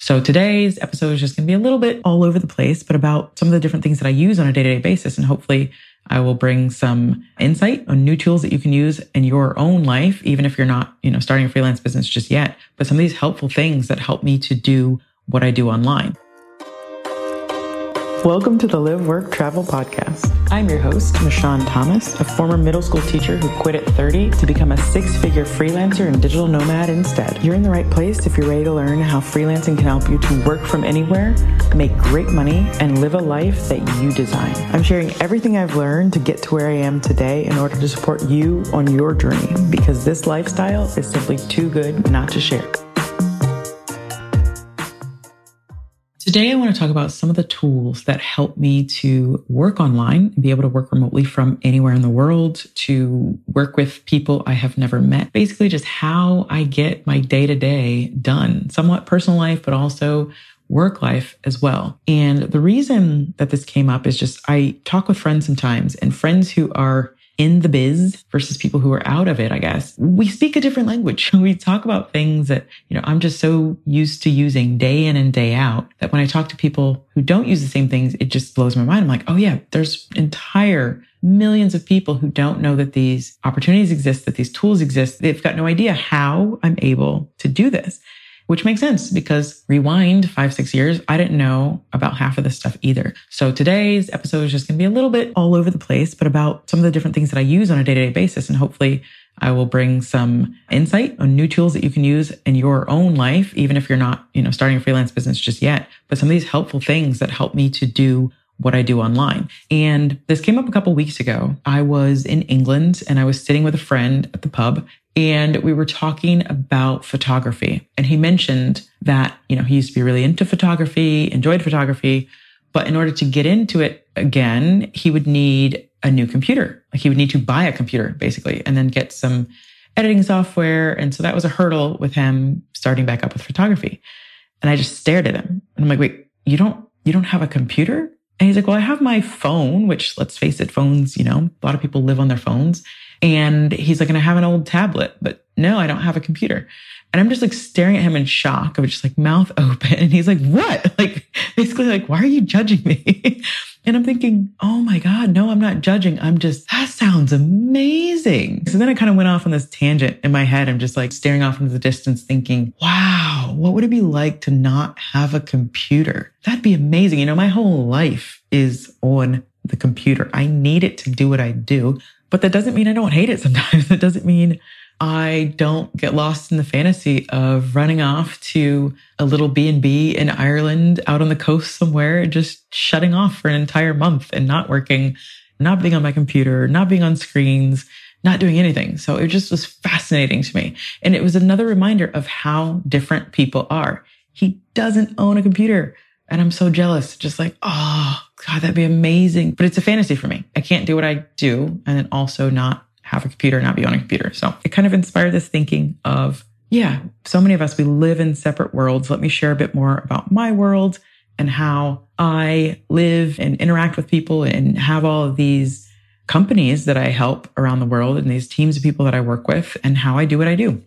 So today's episode is just going to be a little bit all over the place, but about some of the different things that I use on a day to day basis. And hopefully I will bring some insight on new tools that you can use in your own life, even if you're not, you know, starting a freelance business just yet, but some of these helpful things that help me to do what I do online. Welcome to the Live, Work, Travel podcast. I'm your host, Michonne Thomas, a former middle school teacher who quit at 30 to become a six figure freelancer and digital nomad instead. You're in the right place if you're ready to learn how freelancing can help you to work from anywhere, make great money, and live a life that you design. I'm sharing everything I've learned to get to where I am today in order to support you on your journey because this lifestyle is simply too good not to share. Today, I want to talk about some of the tools that help me to work online and be able to work remotely from anywhere in the world, to work with people I have never met. Basically, just how I get my day to day done, somewhat personal life, but also work life as well. And the reason that this came up is just I talk with friends sometimes and friends who are in the biz versus people who are out of it, I guess. We speak a different language. We talk about things that, you know, I'm just so used to using day in and day out that when I talk to people who don't use the same things, it just blows my mind. I'm like, oh yeah, there's entire millions of people who don't know that these opportunities exist, that these tools exist. They've got no idea how I'm able to do this which makes sense because rewind five, six years, I didn't know about half of this stuff either. So today's episode is just going to be a little bit all over the place, but about some of the different things that I use on a day to day basis. And hopefully I will bring some insight on new tools that you can use in your own life, even if you're not, you know, starting a freelance business just yet, but some of these helpful things that help me to do what I do online. And this came up a couple weeks ago. I was in England and I was sitting with a friend at the pub and we were talking about photography. And he mentioned that, you know, he used to be really into photography, enjoyed photography, but in order to get into it again, he would need a new computer. Like he would need to buy a computer basically and then get some editing software. And so that was a hurdle with him starting back up with photography. And I just stared at him and I'm like, wait, you don't, you don't have a computer? And he's like, well, I have my phone, which let's face it, phones, you know, a lot of people live on their phones. And he's like, and I have an old tablet, but no, I don't have a computer. And I'm just like staring at him in shock. of just like mouth open. And he's like, what? Like basically like, why are you judging me? and I'm thinking, oh my God, no, I'm not judging. I'm just, that sounds amazing. So then I kind of went off on this tangent in my head. I'm just like staring off into the distance thinking, wow, what would it be like to not have a computer? That'd be amazing. You know, my whole life is on the computer. I need it to do what I do. But that doesn't mean I don't hate it sometimes. That doesn't mean I don't get lost in the fantasy of running off to a little B&B in Ireland out on the coast somewhere and just shutting off for an entire month and not working, not being on my computer, not being on screens, not doing anything. So it just was fascinating to me. And it was another reminder of how different people are. He doesn't own a computer. And I'm so jealous, just like, oh, God, that'd be amazing. But it's a fantasy for me. I can't do what I do and then also not have a computer, not be on a computer. So it kind of inspired this thinking of, yeah, so many of us, we live in separate worlds. Let me share a bit more about my world and how I live and interact with people and have all of these companies that I help around the world and these teams of people that I work with and how I do what I do.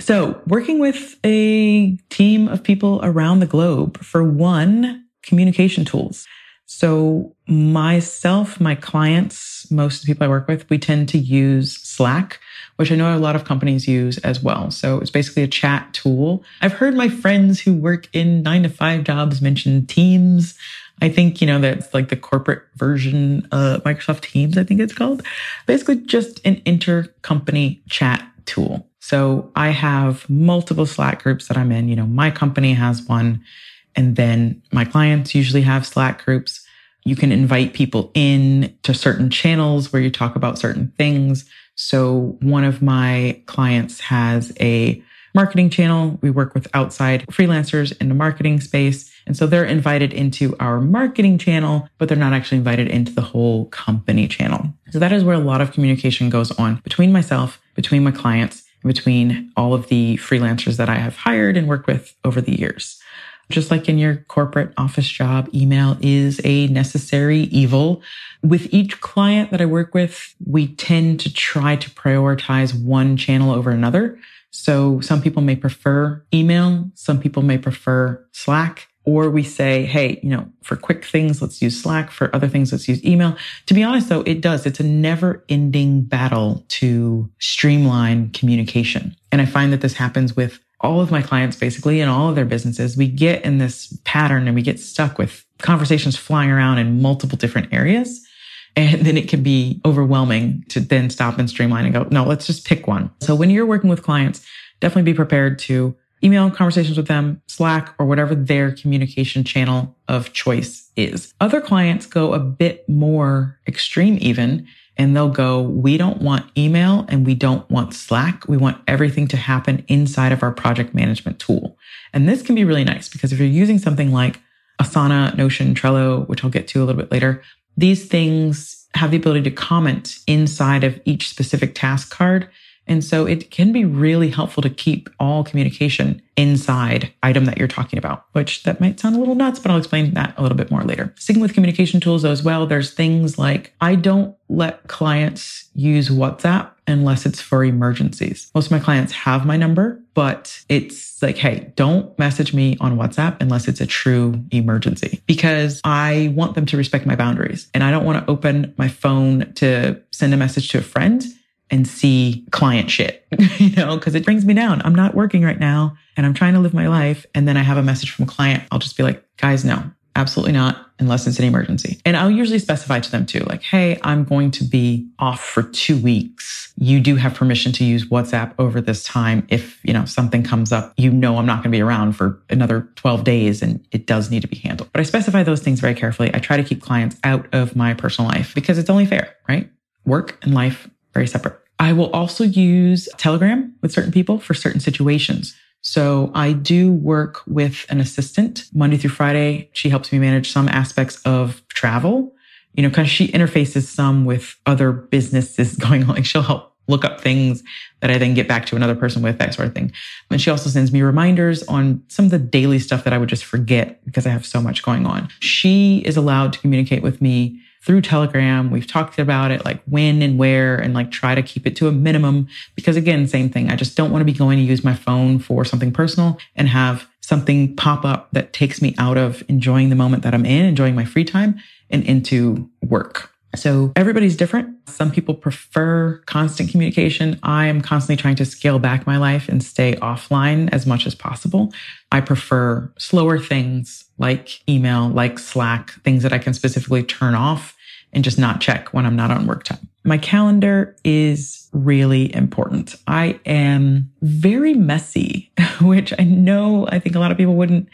So working with a team of people around the globe for one communication tools. So myself, my clients, most of the people I work with, we tend to use Slack, which I know a lot of companies use as well. So it's basically a chat tool. I've heard my friends who work in nine to five jobs mention Teams. I think, you know, that's like the corporate version of Microsoft Teams, I think it's called. Basically just an intercompany chat tool. So I have multiple Slack groups that I'm in. You know, my company has one. And then my clients usually have Slack groups. You can invite people in to certain channels where you talk about certain things. So one of my clients has a marketing channel. We work with outside freelancers in the marketing space. And so they're invited into our marketing channel, but they're not actually invited into the whole company channel. So that is where a lot of communication goes on between myself, between my clients, between all of the freelancers that I have hired and worked with over the years. Just like in your corporate office job, email is a necessary evil. With each client that I work with, we tend to try to prioritize one channel over another. So some people may prefer email. Some people may prefer Slack. Or we say, hey, you know, for quick things, let's use Slack. For other things, let's use email. To be honest, though, it does. It's a never ending battle to streamline communication. And I find that this happens with all of my clients basically in all of their businesses. We get in this pattern and we get stuck with conversations flying around in multiple different areas. And then it can be overwhelming to then stop and streamline and go, no, let's just pick one. So when you're working with clients, definitely be prepared to email conversations with them, Slack, or whatever their communication channel of choice is. Other clients go a bit more extreme even, and they'll go, we don't want email and we don't want Slack. We want everything to happen inside of our project management tool. And this can be really nice because if you're using something like Asana, Notion, Trello, which I'll get to a little bit later, these things have the ability to comment inside of each specific task card and so it can be really helpful to keep all communication inside item that you're talking about, which that might sound a little nuts, but I'll explain that a little bit more later. Sticking with communication tools as well, there's things like I don't let clients use WhatsApp unless it's for emergencies. Most of my clients have my number, but it's like, hey, don't message me on WhatsApp unless it's a true emergency because I want them to respect my boundaries. And I don't want to open my phone to send a message to a friend and see client shit, you know, because it brings me down. I'm not working right now and I'm trying to live my life. And then I have a message from a client. I'll just be like, guys, no, absolutely not, unless it's an emergency. And I'll usually specify to them too, like, hey, I'm going to be off for two weeks. You do have permission to use WhatsApp over this time. If, you know, something comes up, you know, I'm not going to be around for another 12 days and it does need to be handled. But I specify those things very carefully. I try to keep clients out of my personal life because it's only fair, right? Work and life very separate. I will also use Telegram with certain people for certain situations. So I do work with an assistant Monday through Friday. She helps me manage some aspects of travel. You know, of she interfaces some with other businesses going on. Like she'll help look up things that I then get back to another person with, that sort of thing. And she also sends me reminders on some of the daily stuff that I would just forget because I have so much going on. She is allowed to communicate with me through Telegram. We've talked about it, like when and where, and like try to keep it to a minimum. Because again, same thing. I just don't want to be going to use my phone for something personal and have something pop up that takes me out of enjoying the moment that I'm in, enjoying my free time and into work. So everybody's different. Some people prefer constant communication. I am constantly trying to scale back my life and stay offline as much as possible. I prefer slower things like email, like Slack, things that I can specifically turn off and just not check when I'm not on work time. My calendar is really important. I am very messy, which I know I think a lot of people wouldn't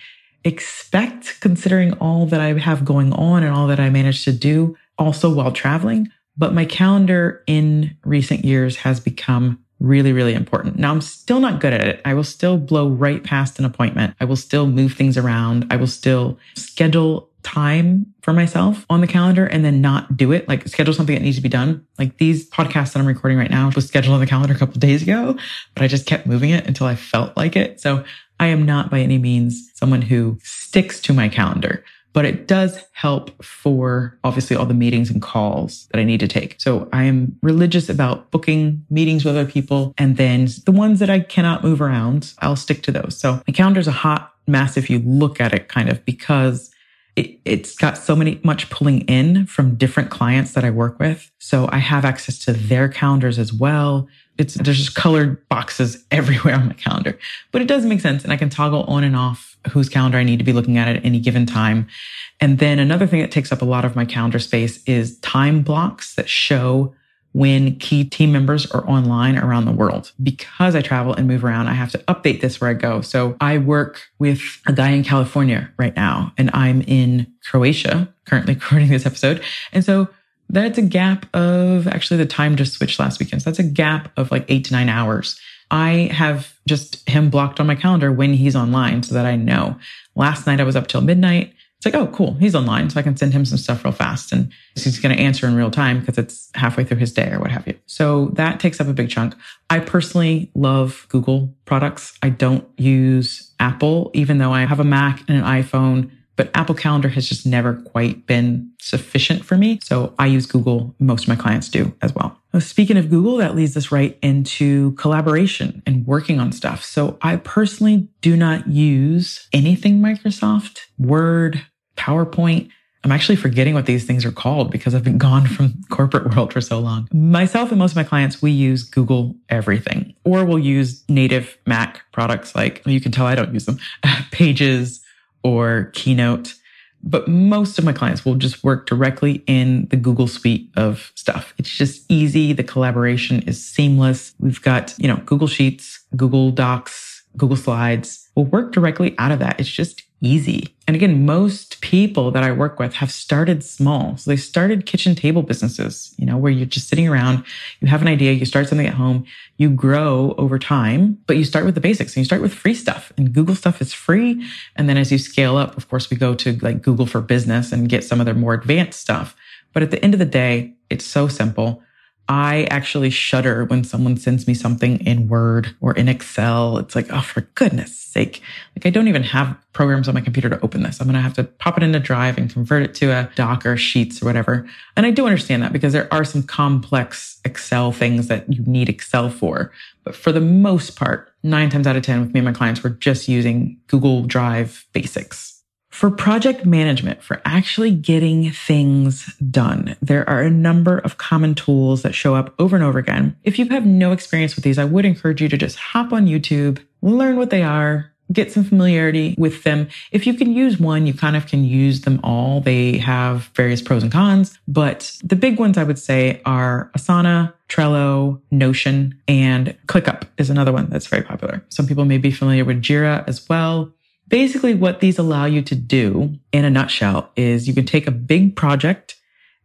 expect considering all that I have going on and all that I managed to do also while traveling. But my calendar in recent years has become really, really important. Now I'm still not good at it. I will still blow right past an appointment. I will still move things around. I will still schedule time for myself on the calendar and then not do it. Like schedule something that needs to be done. Like these podcasts that I'm recording right now was scheduled on the calendar a couple days ago, but I just kept moving it until I felt like it. So I am not by any means someone who sticks to my calendar but it does help for obviously all the meetings and calls that I need to take. So I am religious about booking meetings with other people. And then the ones that I cannot move around, I'll stick to those. So my calendar's a hot mess if you look at it kind of because it, it's got so many much pulling in from different clients that I work with. So I have access to their calendars as well. It's there's just colored boxes everywhere on my calendar, but it does make sense. And I can toggle on and off whose calendar I need to be looking at at any given time. And then another thing that takes up a lot of my calendar space is time blocks that show when key team members are online around the world. Because I travel and move around, I have to update this where I go. So I work with a guy in California right now, and I'm in Croatia currently recording this episode. And so that's a gap of actually the time just switched last weekend. So that's a gap of like eight to nine hours. I have just him blocked on my calendar when he's online so that I know. Last night I was up till midnight. It's like, oh, cool. He's online. So I can send him some stuff real fast. And he's going to answer in real time because it's halfway through his day or what have you. So that takes up a big chunk. I personally love Google products. I don't use Apple, even though I have a Mac and an iPhone but Apple Calendar has just never quite been sufficient for me. So I use Google. Most of my clients do as well. Speaking of Google, that leads us right into collaboration and working on stuff. So I personally do not use anything Microsoft, Word, PowerPoint. I'm actually forgetting what these things are called because I've been gone from corporate world for so long. Myself and most of my clients, we use Google everything, or we'll use native Mac products like, you can tell I don't use them, Pages or Keynote. But most of my clients will just work directly in the Google suite of stuff. It's just easy. The collaboration is seamless. We've got, you know, Google Sheets, Google Docs, Google Slides. We'll work directly out of that. It's just easy. And again, most people that I work with have started small. So they started kitchen table businesses, you know, where you're just sitting around, you have an idea, you start something at home, you grow over time, but you start with the basics and you start with free stuff. And Google stuff is free. And then as you scale up, of course, we go to like Google for business and get some of their more advanced stuff. But at the end of the day, it's so simple. I actually shudder when someone sends me something in Word or in Excel. It's like, oh, for goodness sake. Like, I don't even have programs on my computer to open this. I'm going to have to pop it into Drive and convert it to a doc or sheets or whatever. And I do understand that because there are some complex Excel things that you need Excel for. But for the most part, nine times out of 10 with me and my clients, we're just using Google Drive basics. For project management, for actually getting things done, there are a number of common tools that show up over and over again. If you have no experience with these, I would encourage you to just hop on YouTube, learn what they are, get some familiarity with them. If you can use one, you kind of can use them all. They have various pros and cons, but the big ones I would say are Asana, Trello, Notion, and ClickUp is another one that's very popular. Some people may be familiar with Jira as well. Basically, what these allow you to do in a nutshell is you can take a big project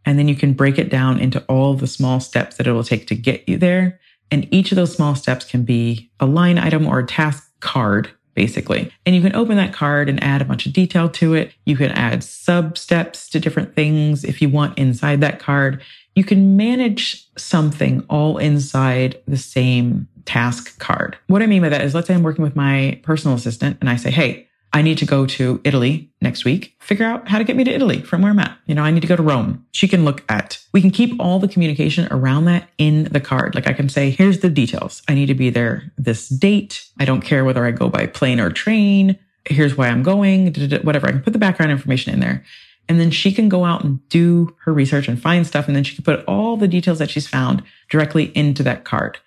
and then you can break it down into all the small steps that it will take to get you there. And each of those small steps can be a line item or a task card, basically. And you can open that card and add a bunch of detail to it. You can add sub steps to different things if you want inside that card. You can manage something all inside the same task card. What I mean by that is let's say I'm working with my personal assistant and I say, Hey, I need to go to Italy next week. Figure out how to get me to Italy from where I'm at. You know, I need to go to Rome. She can look at, we can keep all the communication around that in the card. Like I can say, here's the details. I need to be there this date. I don't care whether I go by plane or train. Here's why I'm going, whatever. I can put the background information in there. And then she can go out and do her research and find stuff. And then she can put all the details that she's found directly into that card.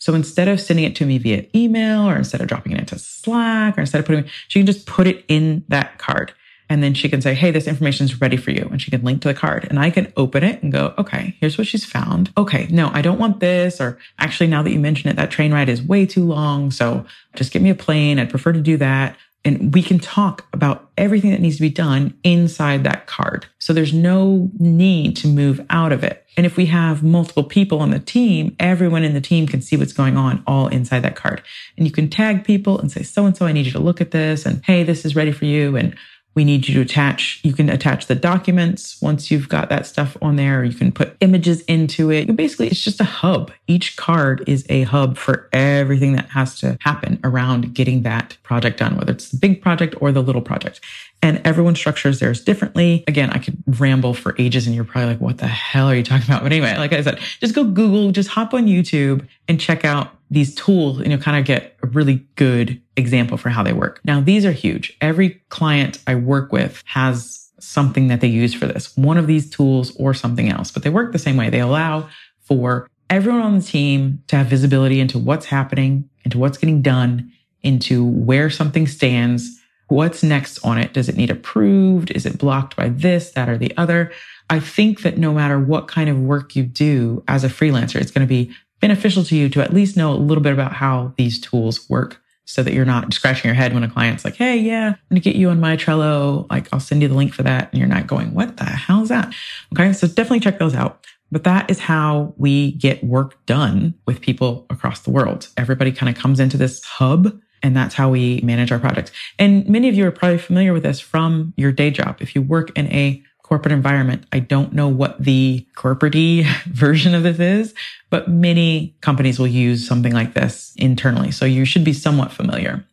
So instead of sending it to me via email or instead of dropping it into Slack or instead of putting, she can just put it in that card. And then she can say, Hey, this information is ready for you. And she can link to the card and I can open it and go, okay, here's what she's found. Okay. No, I don't want this. Or actually, now that you mention it, that train ride is way too long. So just get me a plane. I'd prefer to do that. And we can talk about everything that needs to be done inside that card. So there's no need to move out of it. And if we have multiple people on the team, everyone in the team can see what's going on all inside that card. And you can tag people and say, so and so, I need you to look at this. And hey, this is ready for you. And we need you to attach, you can attach the documents once you've got that stuff on there. You can put images into it. Basically, it's just a hub. Each card is a hub for everything that has to happen around getting that project done, whether it's the big project or the little project. And everyone structures theirs differently. Again, I could ramble for ages and you're probably like, what the hell are you talking about? But anyway, like I said, just go Google, just hop on YouTube and check out these tools and you'll kind of get a really good example for how they work. Now, these are huge. Every client I work with has something that they use for this, one of these tools or something else, but they work the same way. They allow for everyone on the team to have visibility into what's happening, into what's getting done, into where something stands, what's next on it. Does it need approved? Is it blocked by this, that, or the other? I think that no matter what kind of work you do as a freelancer, it's going to be beneficial to you to at least know a little bit about how these tools work so that you're not scratching your head when a client's like, Hey, yeah, I'm going to get you on my Trello. Like I'll send you the link for that. And you're not going, what the hell is that? Okay. So definitely check those out. But that is how we get work done with people across the world. Everybody kind of comes into this hub and that's how we manage our projects. And many of you are probably familiar with this from your day job. If you work in a corporate environment. I don't know what the corporate version of this is, but many companies will use something like this internally. So you should be somewhat familiar.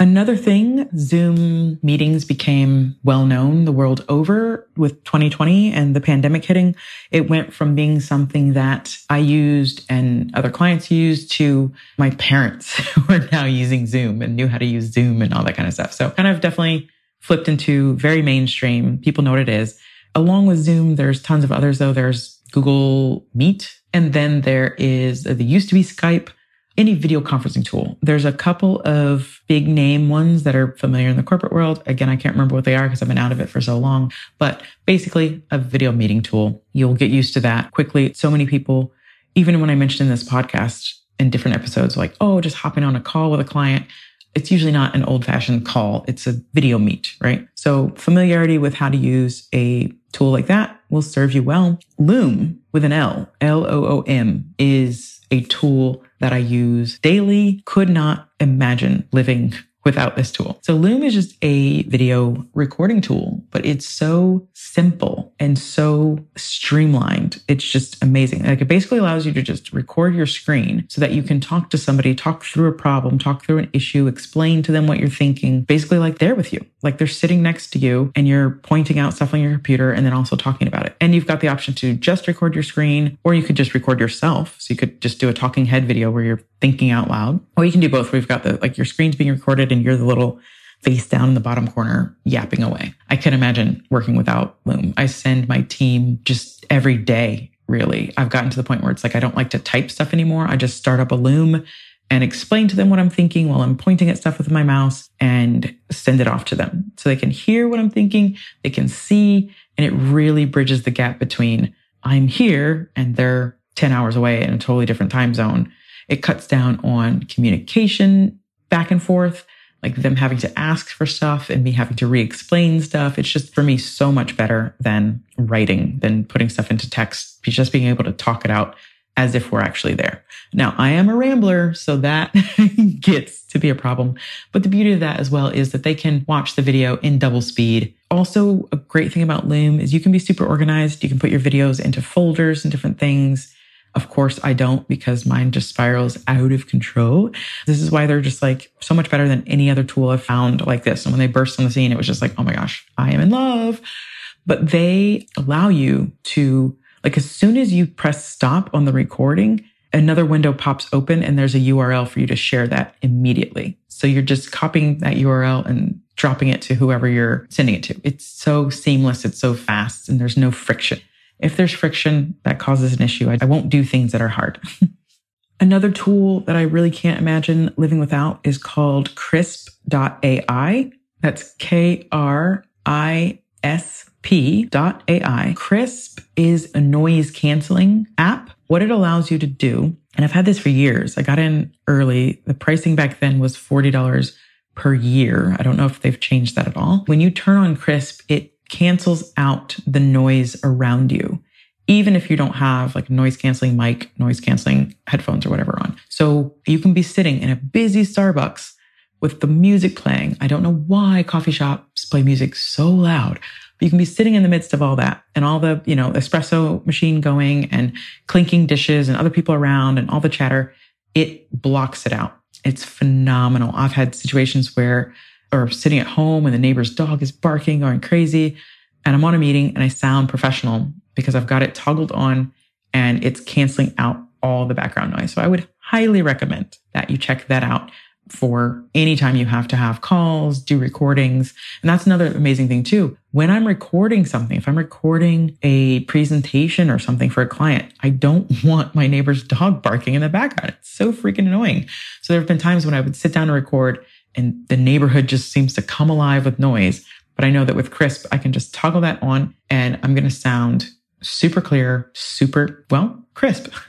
Another thing, Zoom meetings became well known the world over with 2020 and the pandemic hitting. It went from being something that I used and other clients used to my parents who are now using Zoom and knew how to use Zoom and all that kind of stuff. So kind of definitely flipped into very mainstream. People know what it is. Along with Zoom, there's tons of others though. There's Google Meet. And then there is, uh, there used to be Skype any video conferencing tool. There's a couple of big name ones that are familiar in the corporate world. Again, I can't remember what they are because I've been out of it for so long, but basically a video meeting tool. You'll get used to that quickly. So many people, even when I mentioned in this podcast in different episodes, like, oh, just hopping on a call with a client. It's usually not an old fashioned call. It's a video meet, right? So familiarity with how to use a tool like that will serve you well. Loom with an L, L O O M is a tool that I use daily. Could not imagine living without this tool. So Loom is just a video recording tool, but it's so simple and so streamlined. It's just amazing. Like it basically allows you to just record your screen so that you can talk to somebody, talk through a problem, talk through an issue, explain to them what you're thinking, basically like they're with you. Like they're sitting next to you and you're pointing out stuff on your computer and then also talking about it. And you've got the option to just record your screen or you could just record yourself. So you could just do a talking head video where you're thinking out loud, or you can do both. We've got the, like your screen's being recorded and you're the little face down in the bottom corner, yapping away. I can imagine working without Loom. I send my team just every day, really. I've gotten to the point where it's like, I don't like to type stuff anymore. I just start up a Loom and explain to them what I'm thinking while I'm pointing at stuff with my mouse and send it off to them so they can hear what I'm thinking. They can see, and it really bridges the gap between I'm here and they're 10 hours away in a totally different time zone. It cuts down on communication back and forth like them having to ask for stuff and me having to re-explain stuff. It's just for me so much better than writing, than putting stuff into text, just being able to talk it out as if we're actually there. Now, I am a rambler, so that gets to be a problem. But the beauty of that as well is that they can watch the video in double speed. Also, a great thing about Loom is you can be super organized. You can put your videos into folders and different things. Of course, I don't because mine just spirals out of control. This is why they're just like so much better than any other tool I've found like this. And when they burst on the scene, it was just like, oh my gosh, I am in love. But they allow you to, like, as soon as you press stop on the recording, another window pops open and there's a URL for you to share that immediately. So you're just copying that URL and dropping it to whoever you're sending it to. It's so seamless. It's so fast and there's no friction. If there's friction that causes an issue, I, I won't do things that are hard. Another tool that I really can't imagine living without is called krisp.ai. That's K R I S P.ai. Krisp is a noise canceling app. What it allows you to do, and I've had this for years. I got in early. The pricing back then was $40 per year. I don't know if they've changed that at all. When you turn on Krisp, it cancels out the noise around you, even if you don't have like noise canceling mic, noise canceling headphones or whatever on. So you can be sitting in a busy Starbucks with the music playing. I don't know why coffee shops play music so loud, but you can be sitting in the midst of all that and all the, you know, espresso machine going and clinking dishes and other people around and all the chatter. It blocks it out. It's phenomenal. I've had situations where or sitting at home and the neighbor's dog is barking, going crazy. And I'm on a meeting and I sound professional because I've got it toggled on and it's canceling out all the background noise. So I would highly recommend that you check that out for anytime you have to have calls, do recordings. And that's another amazing thing too. When I'm recording something, if I'm recording a presentation or something for a client, I don't want my neighbor's dog barking in the background. It's so freaking annoying. So there have been times when I would sit down and record and the neighborhood just seems to come alive with noise. But I know that with Krisp, I can just toggle that on and I'm going to sound super clear, super, well, crisp.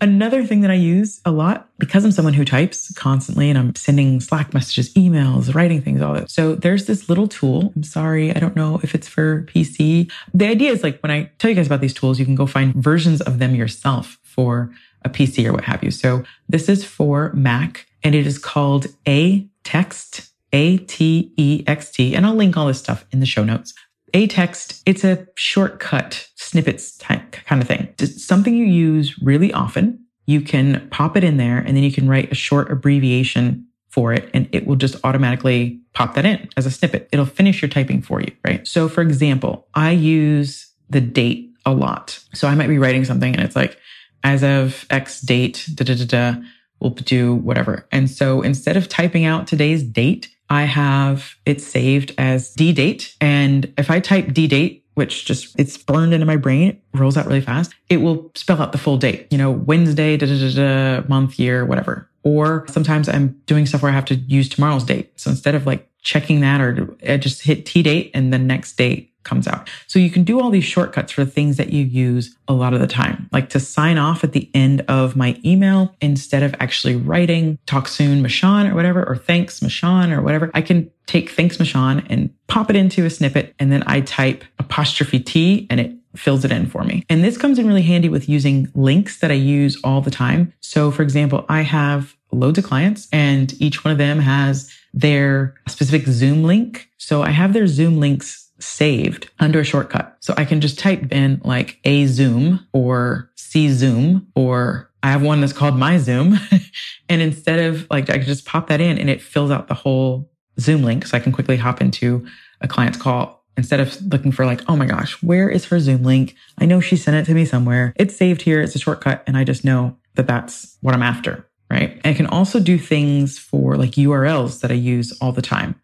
Another thing that I use a lot because I'm someone who types constantly and I'm sending Slack messages, emails, writing things, all that. So there's this little tool. I'm sorry, I don't know if it's for PC. The idea is like when I tell you guys about these tools, you can go find versions of them yourself for a PC or what have you. So this is for Mac and it is called A Text, A T E X T. And I'll link all this stuff in the show notes. aText, it's a shortcut snippets type kind of thing. Something you use really often. You can pop it in there and then you can write a short abbreviation for it and it will just automatically pop that in as a snippet. It'll finish your typing for you, right? So for example, I use the date a lot. So I might be writing something and it's like, as of X date, da da da da, we'll do whatever. And so instead of typing out today's date, I have it saved as D date. And if I type D date, which just it's burned into my brain, it rolls out really fast, it will spell out the full date, you know, Wednesday, da da da da, month, year, whatever. Or sometimes I'm doing stuff where I have to use tomorrow's date. So instead of like checking that or I just hit T date and the next date comes out. So you can do all these shortcuts for things that you use a lot of the time, like to sign off at the end of my email instead of actually writing talk soon, Mashawn or whatever, or thanks, Mashawn or whatever. I can take thanks, Mashawn and pop it into a snippet. And then I type apostrophe T and it fills it in for me. And this comes in really handy with using links that I use all the time. So for example, I have loads of clients and each one of them has their specific Zoom link. So I have their Zoom links saved under a shortcut. So I can just type in like a Zoom or C Zoom or I have one that's called my Zoom. and instead of like, I can just pop that in and it fills out the whole Zoom link. So I can quickly hop into a client's call instead of looking for like, oh my gosh, where is her Zoom link? I know she sent it to me somewhere. It's saved here. It's a shortcut. And I just know that that's what I'm after. Right. And I can also do things for like URLs that I use all the time.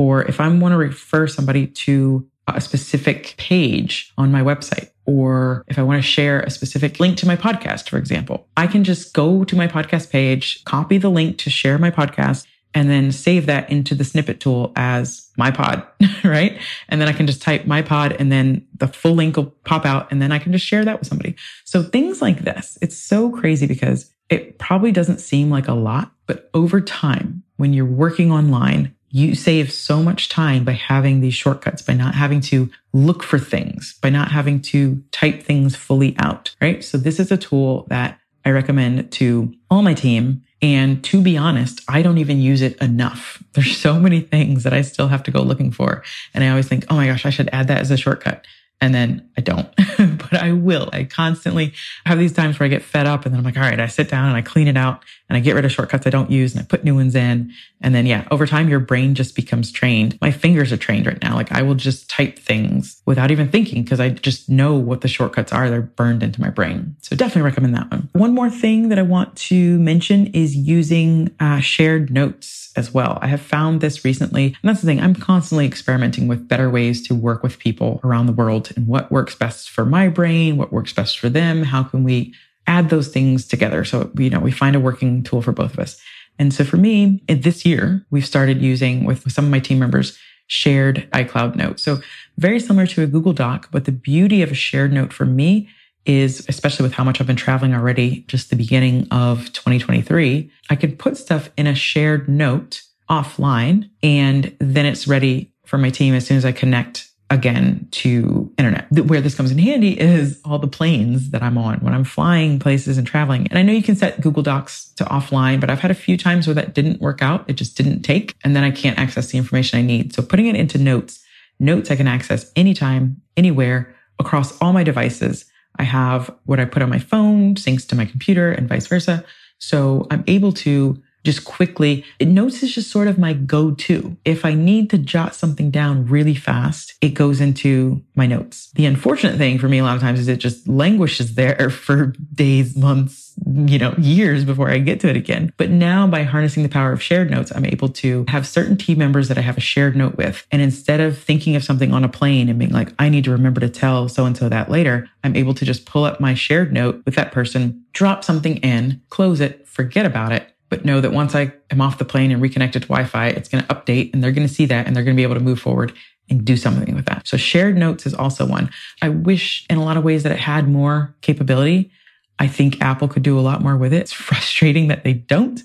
Or if I want to refer somebody to a specific page on my website, or if I want to share a specific link to my podcast, for example, I can just go to my podcast page, copy the link to share my podcast, and then save that into the snippet tool as my pod, right? And then I can just type my pod and then the full link will pop out and then I can just share that with somebody. So things like this, it's so crazy because it probably doesn't seem like a lot, but over time, when you're working online, you save so much time by having these shortcuts, by not having to look for things, by not having to type things fully out, right? So this is a tool that I recommend to all my team. And to be honest, I don't even use it enough. There's so many things that I still have to go looking for. And I always think, oh my gosh, I should add that as a shortcut and then I don't, but I will. I constantly have these times where I get fed up and then I'm like, all right, I sit down and I clean it out and I get rid of shortcuts I don't use and I put new ones in. And then, yeah, over time, your brain just becomes trained. My fingers are trained right now. Like I will just type things without even thinking because I just know what the shortcuts are. They're burned into my brain. So definitely recommend that one. One more thing that I want to mention is using uh, shared notes as well. I have found this recently. And that's the thing. I'm constantly experimenting with better ways to work with people around the world and what works best for my brain, what works best for them. How can we add those things together? So, you know, we find a working tool for both of us. And so for me, this year, we've started using with some of my team members shared iCloud notes. So very similar to a Google Doc, but the beauty of a shared note for me is, especially with how much I've been traveling already, just the beginning of 2023, I can put stuff in a shared note offline and then it's ready for my team as soon as I connect again to internet. Where this comes in handy is all the planes that I'm on when I'm flying places and traveling. And I know you can set Google Docs to offline, but I've had a few times where that didn't work out. It just didn't take. And then I can't access the information I need. So putting it into notes, notes I can access anytime, anywhere across all my devices. I have what I put on my phone syncs to my computer and vice versa. So I'm able to just quickly. Notes is just sort of my go to. If I need to jot something down really fast, it goes into my notes. The unfortunate thing for me a lot of times is it just languishes there for days, months, you know, years before I get to it again. But now by harnessing the power of shared notes, I'm able to have certain team members that I have a shared note with. And instead of thinking of something on a plane and being like, I need to remember to tell so and so that later, I'm able to just pull up my shared note with that person, drop something in, close it, forget about it, but know that once I am off the plane and reconnected to Wi-Fi, it's going to update and they're going to see that and they're going to be able to move forward and do something with that. So shared notes is also one. I wish in a lot of ways that it had more capability. I think Apple could do a lot more with it. It's frustrating that they don't.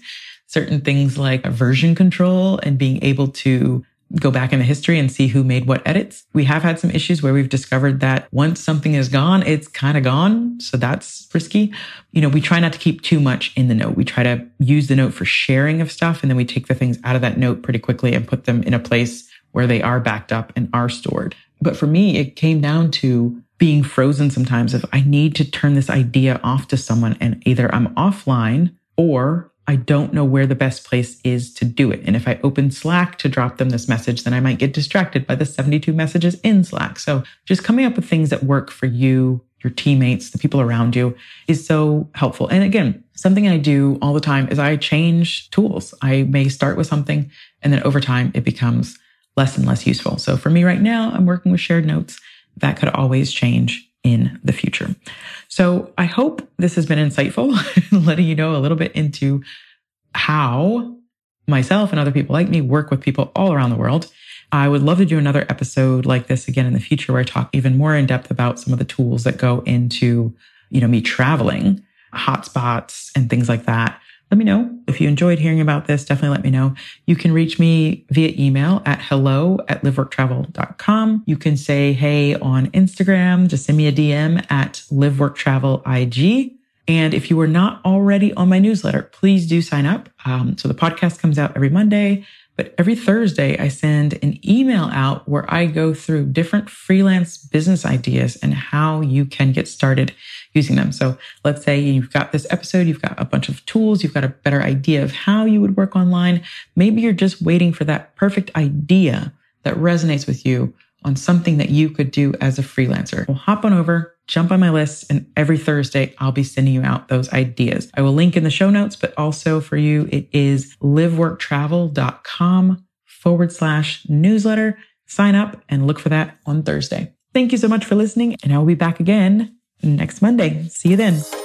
Certain things like version control and being able to go back in the history and see who made what edits. We have had some issues where we've discovered that once something is gone, it's kind of gone. So that's risky. You know, we try not to keep too much in the note. We try to use the note for sharing of stuff. And then we take the things out of that note pretty quickly and put them in a place where they are backed up and are stored. But for me, it came down to being frozen sometimes if I need to turn this idea off to someone and either I'm offline or I don't know where the best place is to do it. And if I open Slack to drop them this message, then I might get distracted by the 72 messages in Slack. So just coming up with things that work for you, your teammates, the people around you is so helpful. And again, something I do all the time is I change tools. I may start with something and then over time it becomes less and less useful. So for me right now, I'm working with shared notes. That could always change in the future. So I hope this has been insightful, letting you know a little bit into how myself and other people like me work with people all around the world. I would love to do another episode like this again in the future where I talk even more in depth about some of the tools that go into, you know, me traveling, hotspots and things like that let me know if you enjoyed hearing about this. Definitely let me know. You can reach me via email at hello at liveworktravel.com. You can say hey on Instagram. Just send me a DM at liveworktravelig. And if you are not already on my newsletter, please do sign up. Um, so the podcast comes out every Monday. But every Thursday, I send an email out where I go through different freelance business ideas and how you can get started using them. So let's say you've got this episode, you've got a bunch of tools, you've got a better idea of how you would work online. Maybe you're just waiting for that perfect idea that resonates with you on something that you could do as a freelancer. Well, hop on over, jump on my list, and every Thursday I'll be sending you out those ideas. I will link in the show notes, but also for you, it is liveworktravel.com forward slash newsletter. Sign up and look for that on Thursday. Thank you so much for listening, and I will be back again next Monday. See you then.